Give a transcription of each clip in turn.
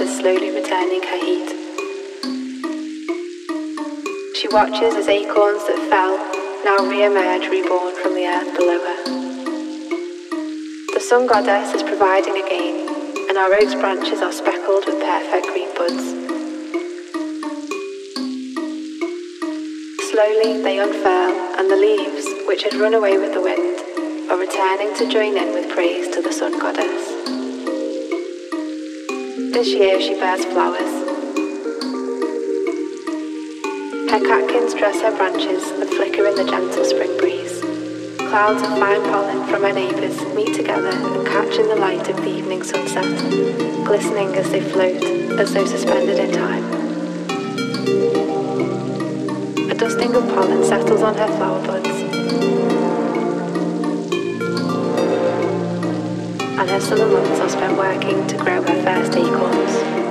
is slowly returning her heat. She watches as acorns that fell now re-emerge reborn from the earth below her. The sun goddess is providing again, and our oak's branches are speckled with perfect green buds. Slowly they unfurl, and the leaves, which had run away with the wind, are returning to join in with praise to the sun goddess. Year she bears flowers. Her catkins dress her branches and flicker in the gentle spring breeze. Clouds of fine pollen from her neighbours meet together and catch in the light of the evening sunset, glistening as they float, as though suspended in time. A dusting of pollen settles on her flower buds, and her summer months are spent working to grow her first acorns.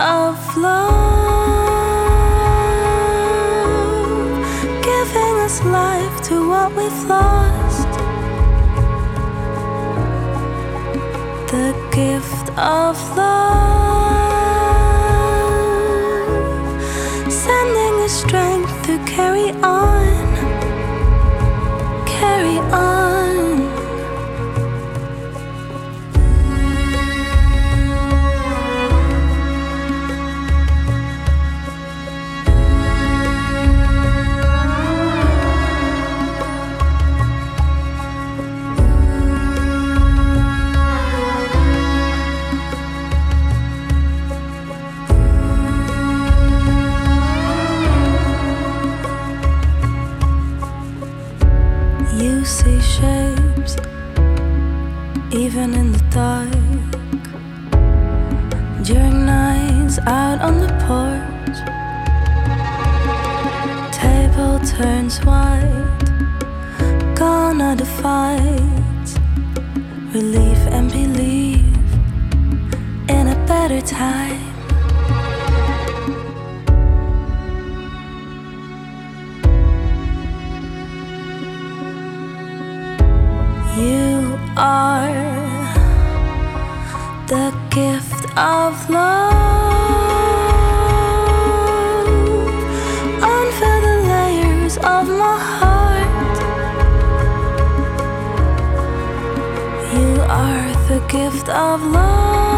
Of love, giving us life to what we've lost. The gift of love, sending us strength to carry on, Are relief and believe in a better time. You are the gift of love. Unveil the layers of my heart. Are the gift of love.